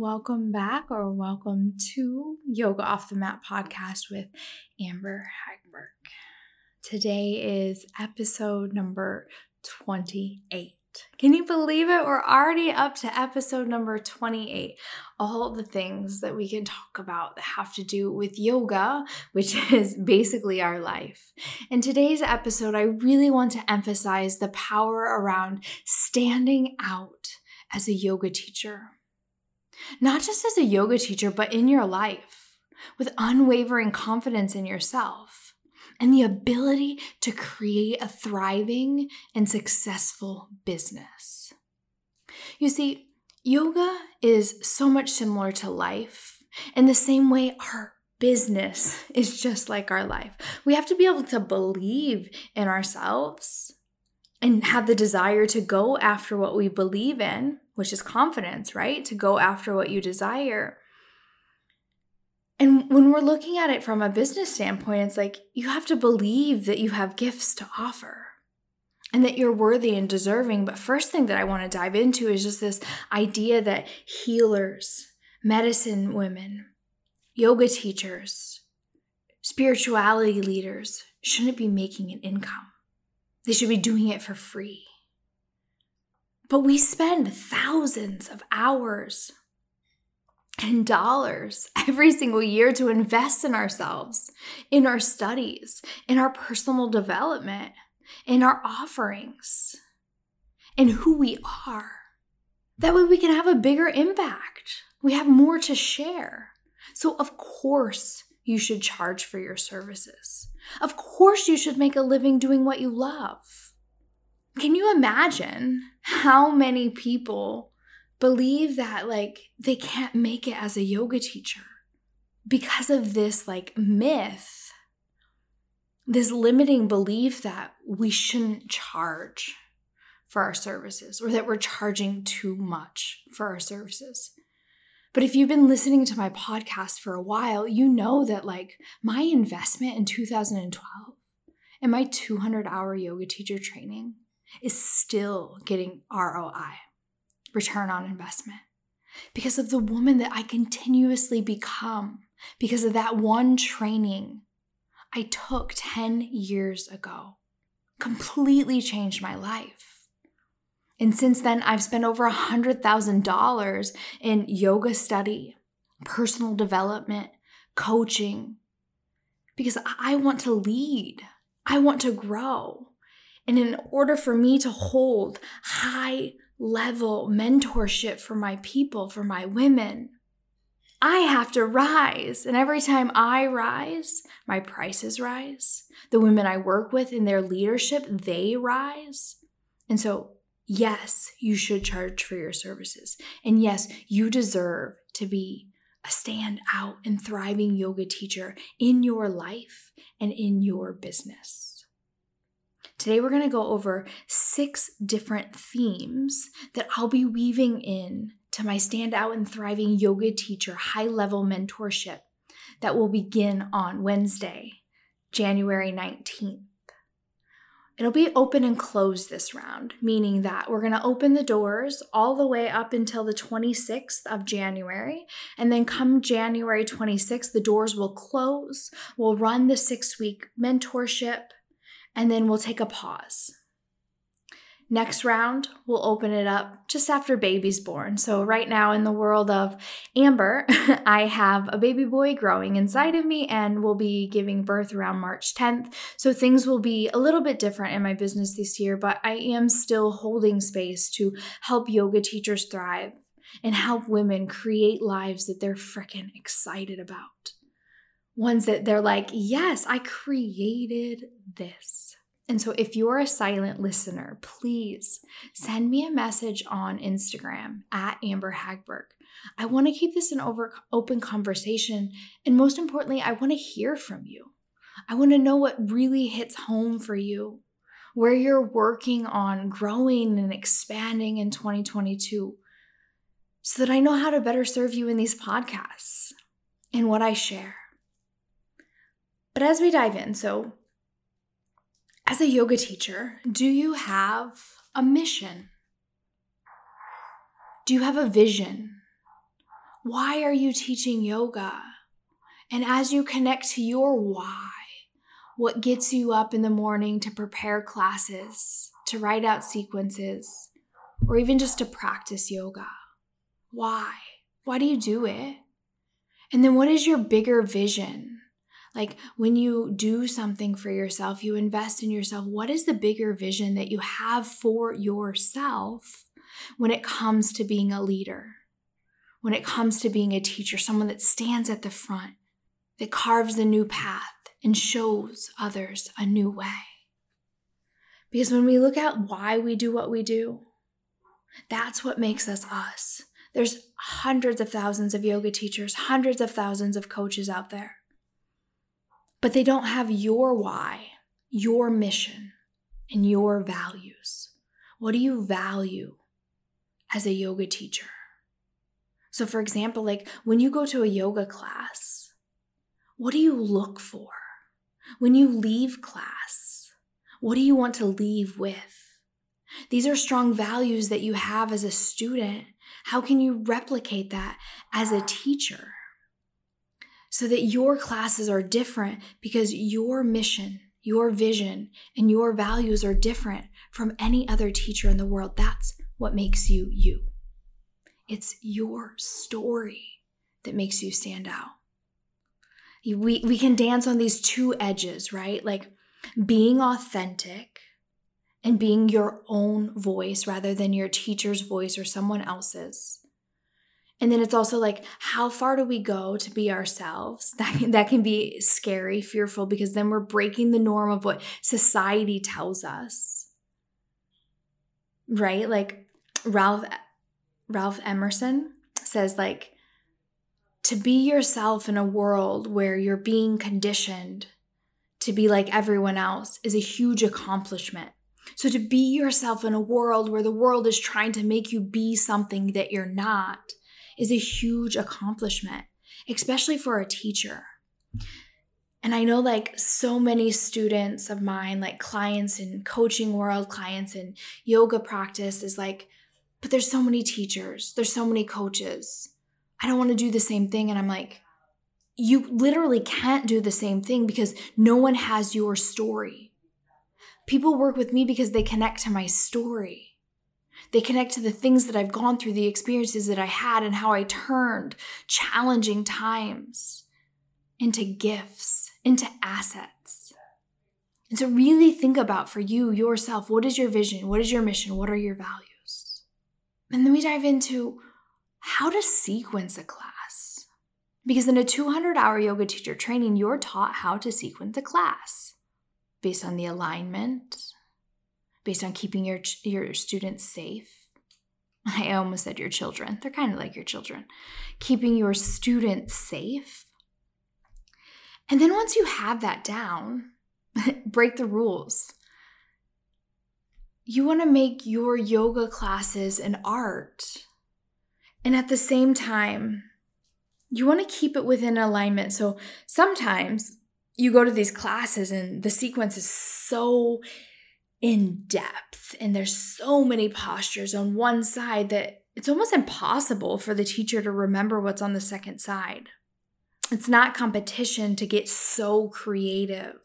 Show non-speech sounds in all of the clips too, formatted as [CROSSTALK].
Welcome back or welcome to Yoga Off the Mat podcast with Amber Hagberg. Today is episode number 28. Can you believe it? We're already up to episode number 28. All the things that we can talk about that have to do with yoga, which [LAUGHS] is basically our life. In today's episode, I really want to emphasize the power around standing out as a yoga teacher not just as a yoga teacher, but in your life, with unwavering confidence in yourself and the ability to create a thriving and successful business. You see, yoga is so much similar to life in the same way our business [LAUGHS] is just like our life. We have to be able to believe in ourselves and have the desire to go after what we believe in which is confidence, right? To go after what you desire. And when we're looking at it from a business standpoint, it's like you have to believe that you have gifts to offer and that you're worthy and deserving. But first thing that I want to dive into is just this idea that healers, medicine women, yoga teachers, spirituality leaders shouldn't be making an income. They should be doing it for free. But we spend thousands of hours and dollars every single year to invest in ourselves, in our studies, in our personal development, in our offerings, in who we are. That way we can have a bigger impact. We have more to share. So, of course, you should charge for your services. Of course, you should make a living doing what you love. Can you imagine how many people believe that like they can't make it as a yoga teacher because of this like myth, this limiting belief that we shouldn't charge for our services or that we're charging too much for our services. But if you've been listening to my podcast for a while, you know that like my investment in 2012 and my 200 hour yoga teacher training is still getting ROI, return on investment, because of the woman that I continuously become, because of that one training I took 10 years ago. Completely changed my life. And since then, I've spent over $100,000 in yoga study, personal development, coaching, because I want to lead. I want to grow. And in order for me to hold high level mentorship for my people, for my women, I have to rise. And every time I rise, my prices rise. The women I work with in their leadership, they rise. And so, yes, you should charge for your services. And yes, you deserve to be a stand out and thriving yoga teacher in your life and in your business. Today, we're going to go over six different themes that I'll be weaving in to my Standout and Thriving Yoga Teacher high level mentorship that will begin on Wednesday, January 19th. It'll be open and closed this round, meaning that we're going to open the doors all the way up until the 26th of January. And then come January 26th, the doors will close. We'll run the six week mentorship and then we'll take a pause. Next round, we'll open it up just after baby's born. So, right now in the world of Amber, [LAUGHS] I have a baby boy growing inside of me and will be giving birth around March 10th. So, things will be a little bit different in my business this year, but I am still holding space to help yoga teachers thrive and help women create lives that they're freaking excited about. Ones that they're like, yes, I created this. And so, if you're a silent listener, please send me a message on Instagram at Amber Hagberg. I want to keep this an over, open conversation. And most importantly, I want to hear from you. I want to know what really hits home for you, where you're working on growing and expanding in 2022, so that I know how to better serve you in these podcasts and what I share. But as we dive in, so as a yoga teacher, do you have a mission? Do you have a vision? Why are you teaching yoga? And as you connect to your why, what gets you up in the morning to prepare classes, to write out sequences, or even just to practice yoga? Why? Why do you do it? And then what is your bigger vision? Like when you do something for yourself, you invest in yourself. What is the bigger vision that you have for yourself when it comes to being a leader? When it comes to being a teacher, someone that stands at the front, that carves a new path and shows others a new way. Because when we look at why we do what we do, that's what makes us us. There's hundreds of thousands of yoga teachers, hundreds of thousands of coaches out there but they don't have your why, your mission, and your values. What do you value as a yoga teacher? So, for example, like when you go to a yoga class, what do you look for? When you leave class, what do you want to leave with? These are strong values that you have as a student. How can you replicate that as a teacher? So that your classes are different because your mission, your vision, and your values are different from any other teacher in the world. That's what makes you you. It's your story that makes you stand out. We, we can dance on these two edges, right? Like being authentic and being your own voice rather than your teacher's voice or someone else's and then it's also like, how far do we go to be ourselves? [LAUGHS] That, that can be scary, fearful, because then we're breaking the norm of what society tells us. Right? Like Ralph Ralph Emerson says like to be yourself in a world where you're being conditioned to be like everyone else is a huge accomplishment. So to be yourself in a world where the world is trying to make you be something that you're not is a huge accomplishment, especially for a teacher. And I know like so many students of mine, like clients in coaching world, clients in yoga practice, is like, but there's so many teachers, there's so many coaches. I don't want to do the same thing. And I'm like, you literally can't do the same thing because no one has your story. People work with me because they connect to my story. They connect to the things that I've gone through, the experiences that I had, and how I turned challenging times into gifts, into assets. And so, really think about for you, yourself, what is your vision? What is your mission? What are your values? And then we dive into how to sequence a class. Because in a 200 hour yoga teacher training, you're taught how to sequence a class based on the alignment, based on keeping your your students safe. [LAUGHS] I almost said your children. They're kind of like your children. Keeping your students safe. And then once you have that down, [LAUGHS] break the rules. You want to make your yoga classes an art. And at the same time, you want to keep it within alignment. So sometimes you go to these classes and the sequence is so in depth and there's so many postures on one side that it's almost impossible for the teacher to remember what's on the second side. It's not competition to get so creative.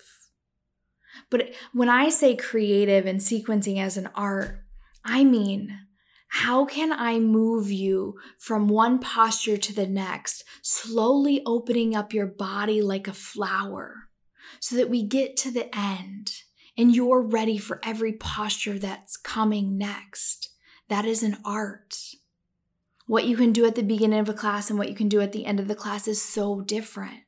But when I say creative and sequencing as an art, I mean, how can I move you from one posture to the next, slowly opening up your body like a flower so that we get to the end and you're ready for every posture that's coming next. That is an art. What you can do at the beginning of a class and what you can do at the end of the class is so different.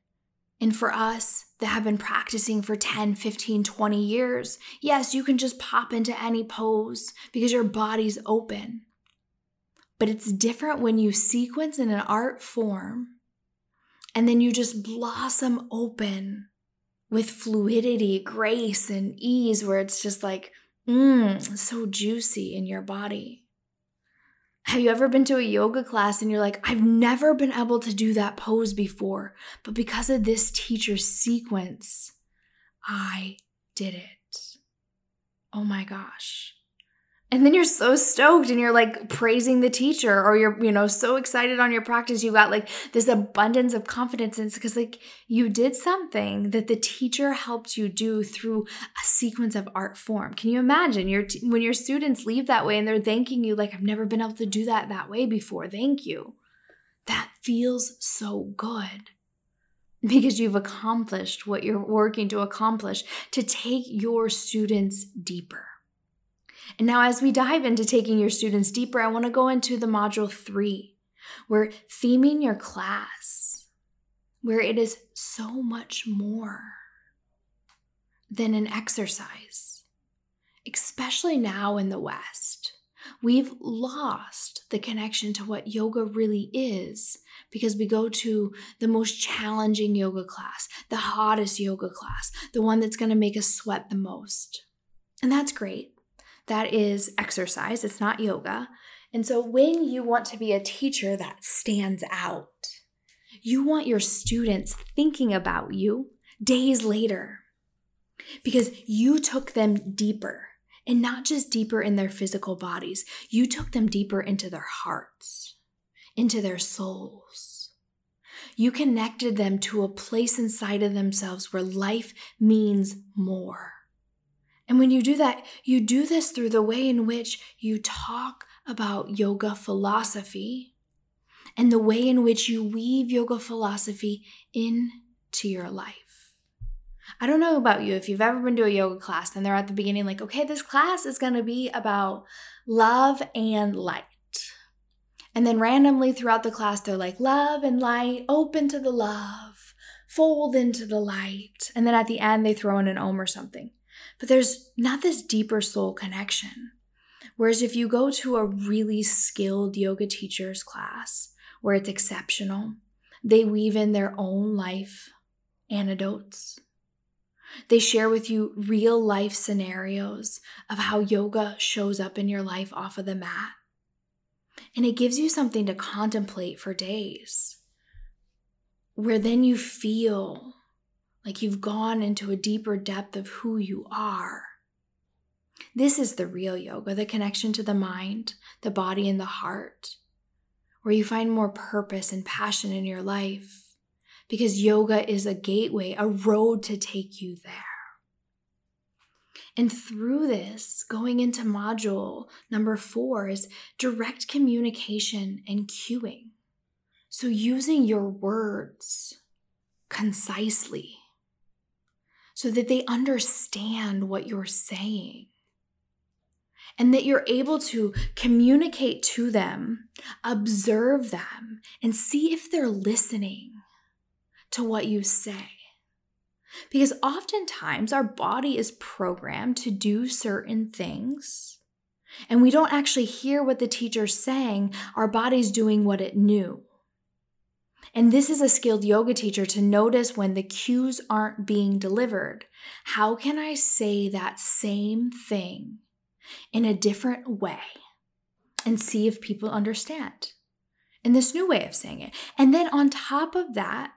And for us, that have been practicing for 10, 15, 20 years, yes, you can just pop into any pose because your body's open. But it's different when you sequence in an art form and then you just blossom open with fluidity, grace, and ease, where it's just like, mmm, so juicy in your body. Have you ever been to a yoga class and you're like, I've never been able to do that pose before, but because of this teacher's sequence, I did it. Oh my gosh. And then you're so stoked and you're like praising the teacher or you're, you know, so excited on your practice. You got like this abundance of confidence. And it's because like you did something that the teacher helped you do through a sequence of art form. Can you imagine your t- when your students leave that way and they're thanking you like, I've never been able to do that that way before. Thank you. That feels so good because you've accomplished what you're working to accomplish to take your students deeper. And now, as we dive into taking your students deeper, I want to go into the module three, where theming your class, where it is so much more than an exercise, especially now in the West. We've lost the connection to what yoga really is because we go to the most challenging yoga class, the hottest yoga class, the one that's going to make us sweat the most. And that's great that is exercise, it's not yoga. And so when you want to be a teacher that stands out, you want your students thinking about you days later because you took them deeper and not just deeper in their physical bodies, you took them deeper into their hearts, into their souls. You connected them to a place inside of themselves where life means more. And when you do that, you do this through the way in which you talk about yoga philosophy and the way in which you weave yoga philosophy into your life. I don't know about you if you've ever been to a yoga class and they're at the beginning like, okay, this class is to be about love and light. And then randomly throughout the class, they're like, love and light, open to the love, fold into the light. And then at the end, they throw in an om or something. But there's not this deeper soul connection. Whereas if you go to a really skilled yoga teacher's class where it's exceptional, they weave in their own life anecdotes. They share with you real life scenarios of how yoga shows up in your life off of the mat. And it gives you something to contemplate for days, where then you feel like you've gone into a deeper depth of who you are. This is the real yoga, the connection to the mind, the body, and the heart, where you find more purpose and passion in your life. Because yoga is a gateway, a road to take you there. And through this, going into module number four is direct communication and cueing. So, using your words concisely so that they understand what you're saying and that you're able to communicate to them, observe them, and see if they're listening to what you say. Because oftentimes our body is programmed to do certain things, and we don't actually hear what the teacher's saying. Our body's doing what it knew. And this is a skilled yoga teacher to notice when the cues aren't being delivered. How can I say that same thing in a different way and see if people understand? In this new way of saying it. And then on top of that,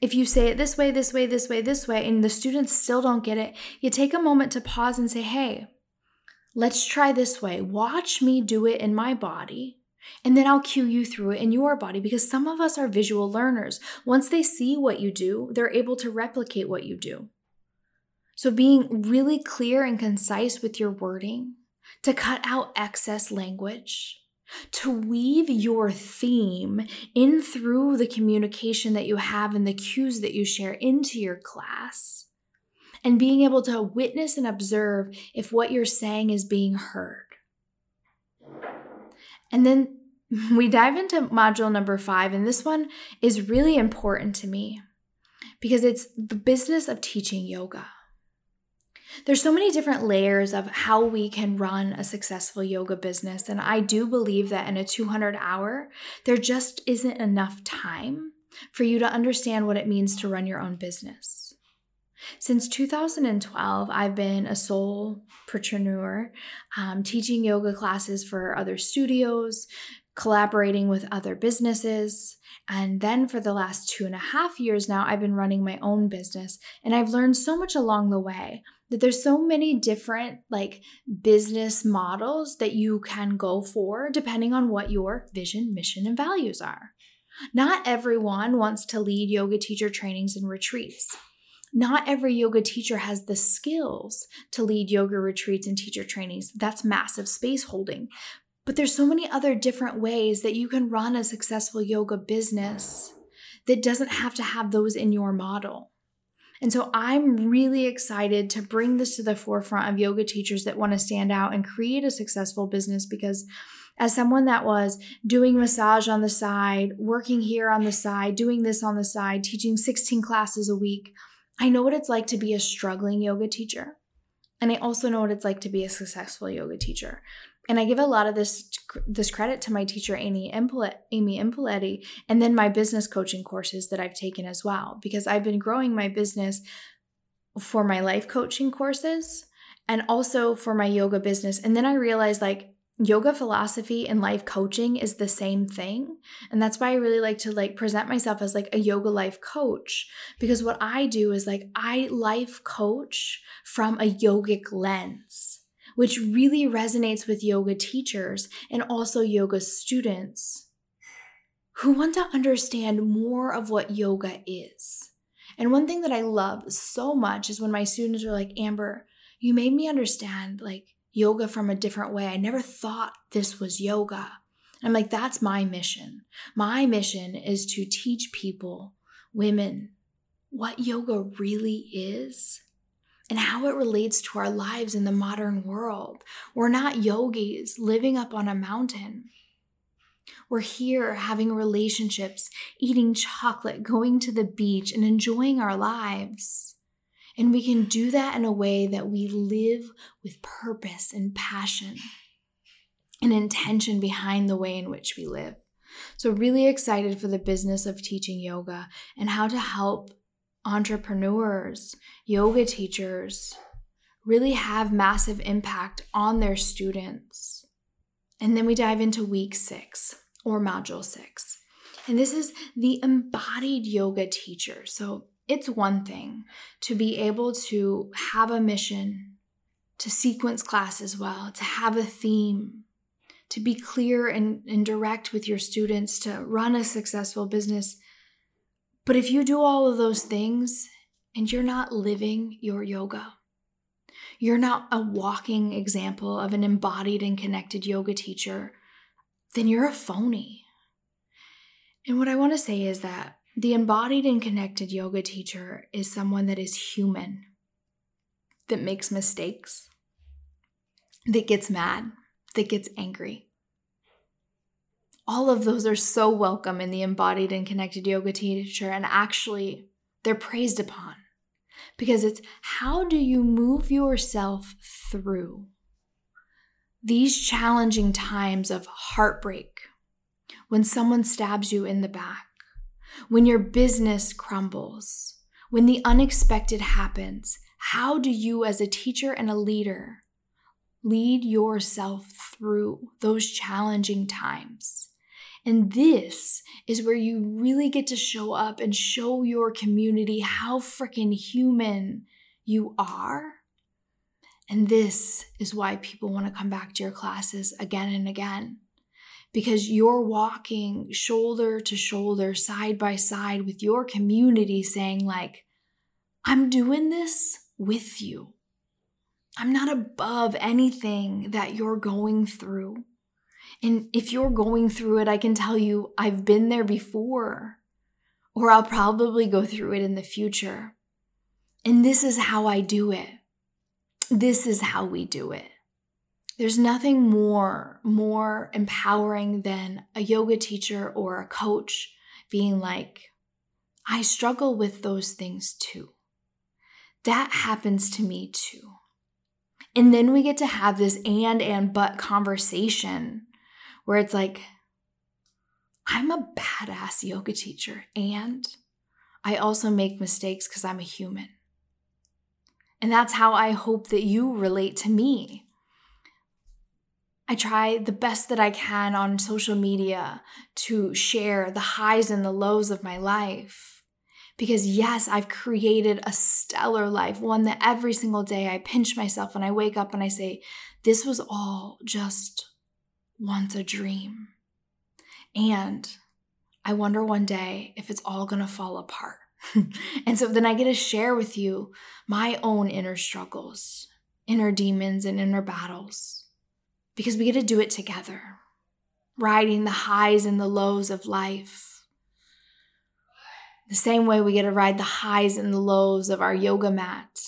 if you say it this way, this way, this way, this way, and the students still don't get it, you take a moment to pause and say, hey, let's try this way. Watch me do it in my body and then I'll cue you through it in your body because some of us are visual learners. Once they see what you do, they're able to replicate what you do. So, being really clear and concise with your wording, to cut out excess language, to weave your theme in through the communication that you have and the cues that you share into your class, and being able to witness and observe if what you're saying is being heard. And then we dive into module number five, and this one is really important to me because it's the business of teaching yoga. There's so many different layers of how we can run a successful yoga business. And I do believe that in a 200 hour, there just isn't enough time for you to understand what it means to run your own business. Since 2012, I've been a sole solopreneur, um, teaching yoga classes for other studios, collaborating with other businesses. And then for the last two and a half years now, I've been running my own business. And I've learned so much along the way that there's so many different like business models that you can go for depending on what your vision, mission, and values are. Not everyone wants to lead yoga teacher trainings and retreats. Not every yoga teacher has the skills to lead yoga retreats and teacher trainings. That's massive space holding. But there's so many other different ways that you can run a successful yoga business that doesn't have to have those in your model. And so I'm really excited to bring this to the forefront of yoga teachers that want to stand out and create a successful business because as someone that was doing massage on the side, working here on the side, doing this on the side, teaching 16 classes a week, I know what it's like to be a struggling yoga teacher. And I also know what it's like to be a successful yoga teacher. And I give a lot of this this credit to my teacher Amy Amy Ippoliti, and then my business coaching courses that I've taken as well because I've been growing my business for my life coaching courses and also for my yoga business. And then I realized like yoga philosophy and life coaching is the same thing and that's why i really like to like present myself as like a yoga life coach because what i do is like i life coach from a yogic lens which really resonates with yoga teachers and also yoga students who want to understand more of what yoga is and one thing that i love so much is when my students are like amber you made me understand like yoga from a different way. I never thought this was yoga. I'm like, that's my mission. My mission is to teach people, women, what yoga really is and how it relates to our lives in the modern world. We're not yogis living up on a mountain. We're here having relationships, eating chocolate, going to the beach, and enjoying our lives. And we can do that in a way that we live with purpose and passion and intention behind the way in which we live. So, really excited for the business of teaching yoga and how to help entrepreneurs, yoga teachers really have massive impact on their students. And then we dive into week six or module six. And this is the embodied yoga teacher. So, it's one thing to be able to have a mission, to sequence classes well, to have a theme, to be clear and, and direct with your students, to run a successful business. But if you do all of those things and you're not living your yoga, you're not a walking example of an embodied and connected yoga teacher, then you're a phony. And what I want to say is that the embodied and connected yoga teacher is someone that is human, that makes mistakes, that gets mad, that gets angry. All of those are so welcome in the embodied and connected yoga teacher, and actually, they're praised upon because it's how do you move yourself through these challenging times of heartbreak when someone stabs you in the back when your business crumbles, when the unexpected happens, how do you, as a teacher and a leader, lead yourself through those challenging times? And this is where you really get to show up and show your community how freaking human you are. And this is why people want to come back to your classes again and again because you're walking shoulder to shoulder, side by side with your community, saying, like, I'm doing this with you. I'm not above anything that you're going through. And if you're going through it, I can tell you I've been there before, or I'll probably go through it in the future. And this is how I do it. This is how we do it. There's nothing more more empowering than a yoga teacher or a coach being like, I struggle with those things too. That happens to me too. And then we get to have this and and but conversation where it's like, I'm a badass yoga teacher and I also make mistakes because I'm a human. And that's how I hope that you relate to me. I try the best that I can on social media to share the highs and the lows of my life. Because, yes, I've created a stellar life, one that every single day I pinch myself and I wake up and I say, This was all just once a dream. And I wonder one day if it's all going to fall apart. [LAUGHS] and so then I get to share with you my own inner struggles, inner demons, and inner battles because we get to do it together, riding the highs and the lows of life. The same way we get to ride the highs and the lows of our yoga mat,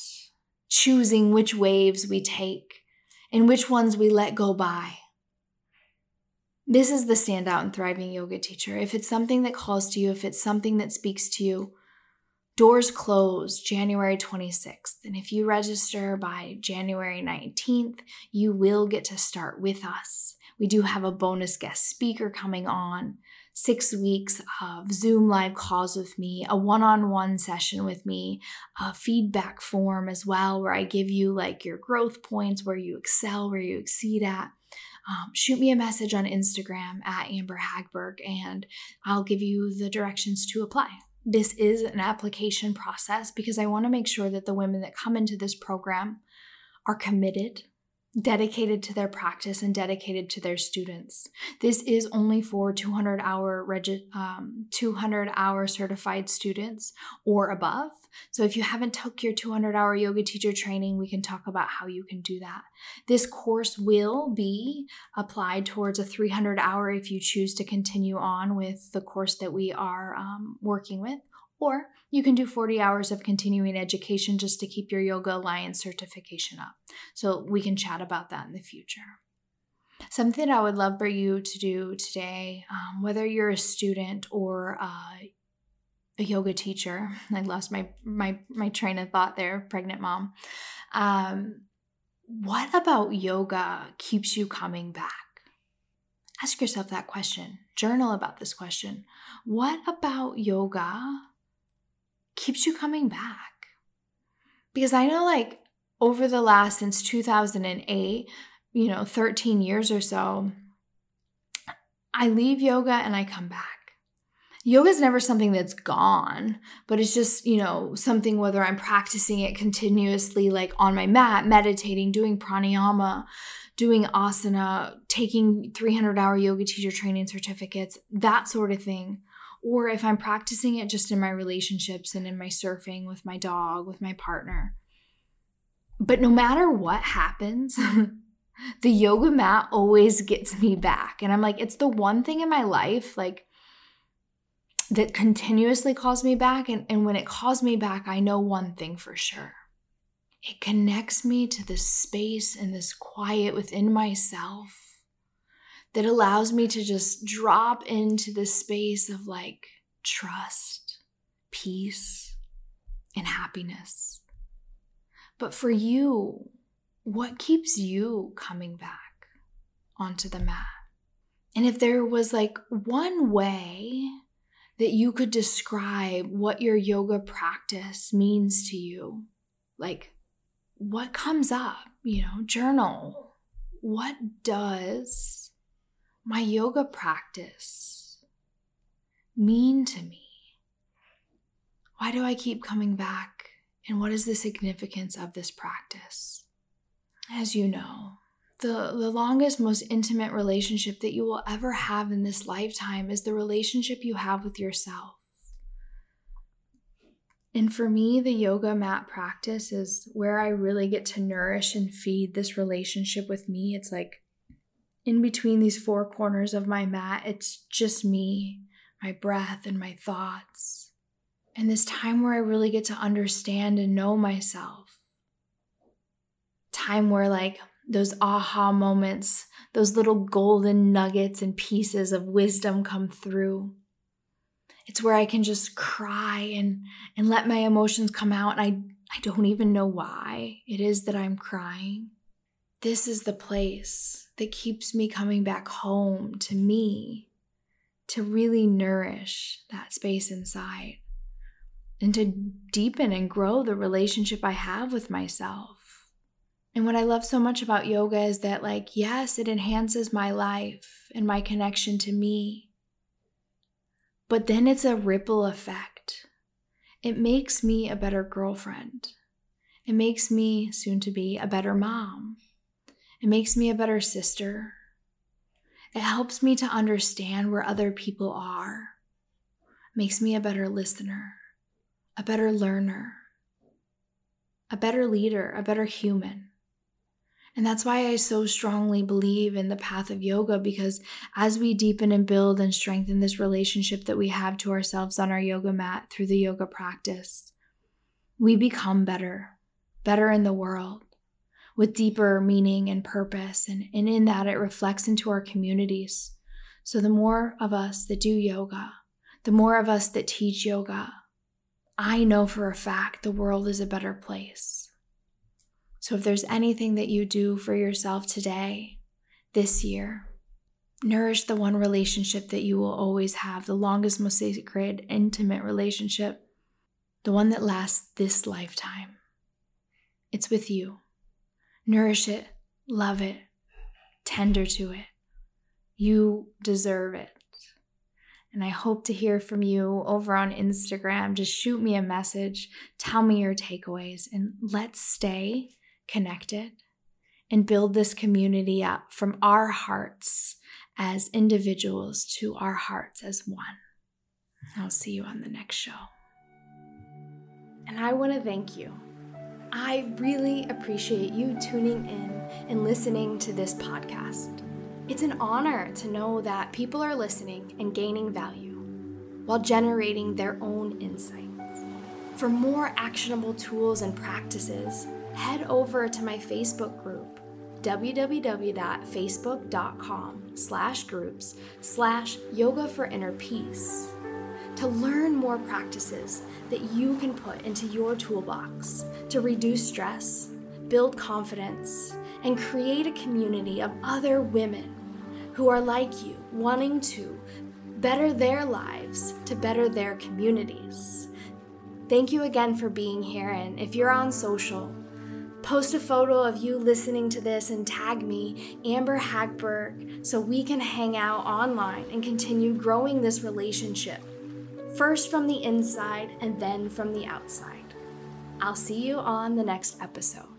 choosing which waves we take and which ones we let go by. This is the standout and thriving yoga teacher. If it's something that calls to you, if it's something that speaks to you, Doors close January 26th. And if you register by January 19th, you will get to start with us. We do have a bonus guest speaker coming on, six weeks of Zoom live calls with me, a one on one session with me, a feedback form as well, where I give you like your growth points, where you excel, where you exceed at. Um, shoot me a message on Instagram at Amber Hagberg and I'll give you the directions to apply. This is an application process because I want to make sure that the women that come into this program are committed, dedicated to their practice, and dedicated to their students. This is only for 200 hour regi- um, 200 hour certified students or above. So if you haven't took your 200 hour yoga teacher training, we can talk about how you can do that. This course will be applied towards a 300 hour if you choose to continue on with the course that we are um, working with. Or you can do 40 hours of continuing education just to keep your Yoga Alliance certification up. So we can chat about that in the future. Something I would love for you to do today, um, whether you're a student or uh, a yoga teacher. [LAUGHS] I lost my my my train of thought there, pregnant mom. Um, what about yoga keeps you coming back? Ask yourself that question. Journal about this question. What about yoga keeps you coming back? Because I know, like, over the last since 2008, you know, 13 years or so, I leave yoga and I come back yoga is never something that's gone, but it's just, you know, something whether I'm practicing it continuously, like on my mat, meditating, doing pranayama, doing asana, taking 300 hour yoga teacher training certificates, that sort of thing. Or if I'm practicing it just in my relationships and in my surfing with my dog, with my partner. But no matter what happens, [LAUGHS] the yoga mat always gets me back. And I'm like, it's the one thing in my life, like, that continuously calls me back. And, and when it calls me back, I know one thing for sure it connects me to this space and this quiet within myself that allows me to just drop into this space of like trust, peace, and happiness. But for you, what keeps you coming back onto the mat? And if there was like one way that you could describe what your yoga practice means to you. Like, what comes up? You know, journal. What does my yoga practice mean to me? Why do I keep coming back? And what is the significance of this practice? As you know, the, the longest, most intimate relationship that you will ever have in this lifetime is the relationship you have with yourself. And for me, the yoga mat practice is where I really get to nourish and feed this relationship with me. It's like in between these four corners of my mat, it's just me, my breath, and my thoughts. And this time where I really get to understand and know myself. Time where, like, those aha moments, those little golden nuggets and pieces of wisdom come through. It's where I can just cry and and let my emotions come out and I I don't even know why it is that I'm crying. This is the place that keeps me coming back home to me to really nourish that space inside and to deepen and grow the relationship I have with myself. And what I love so much about yoga is that, like, yes, it enhances my life and my connection to me. But then it's a ripple effect. It makes me a better girlfriend. It makes me, soon to be, a better mom. It makes me a better sister. It helps me to understand where other people are. It makes me a better listener a better learner, a better leader, a better human. And that's why I so strongly believe in the path of yoga because as we deepen and build and strengthen this relationship that we have to ourselves on our yoga mat through the yoga practice, we become better, better in the world with deeper meaning and purpose. And, and in that, it reflects into our communities. So the more of us that do yoga, the more of us that teach yoga, I know for a fact the world is a better place. So if there's anything that you do for yourself today, this year, nourish the one relationship that you will always have, the longest, most sacred, intimate relationship, the one that lasts this lifetime. It's with you. Nourish it, love it, tender to it. You deserve it. And I hope to hear from you over on Instagram. Just shoot me a message, tell me your takeaways, and let's stay connected and build this community up from our hearts as individuals to our hearts as one. I'll see you on the next show. And I want to thank you. I really appreciate you tuning in and listening to this podcast. It's an honor to know that people are listening and gaining value while generating their own insights. For more actionable tools and practices, head over to my Facebook group www.facebook.com slash groups slash yoga for inner peace to learn more practices that you can put into your toolbox to reduce stress, build confidence, and create a community of other women who are like you, wanting to better their lives to better their communities. Thank you again for being here. And if you're on social, post a photo of you listening to this and tag me, Amber Hagberg, so we can hang out online and continue growing this relationship, first from the inside and then from the outside. I'll see you on the next episode.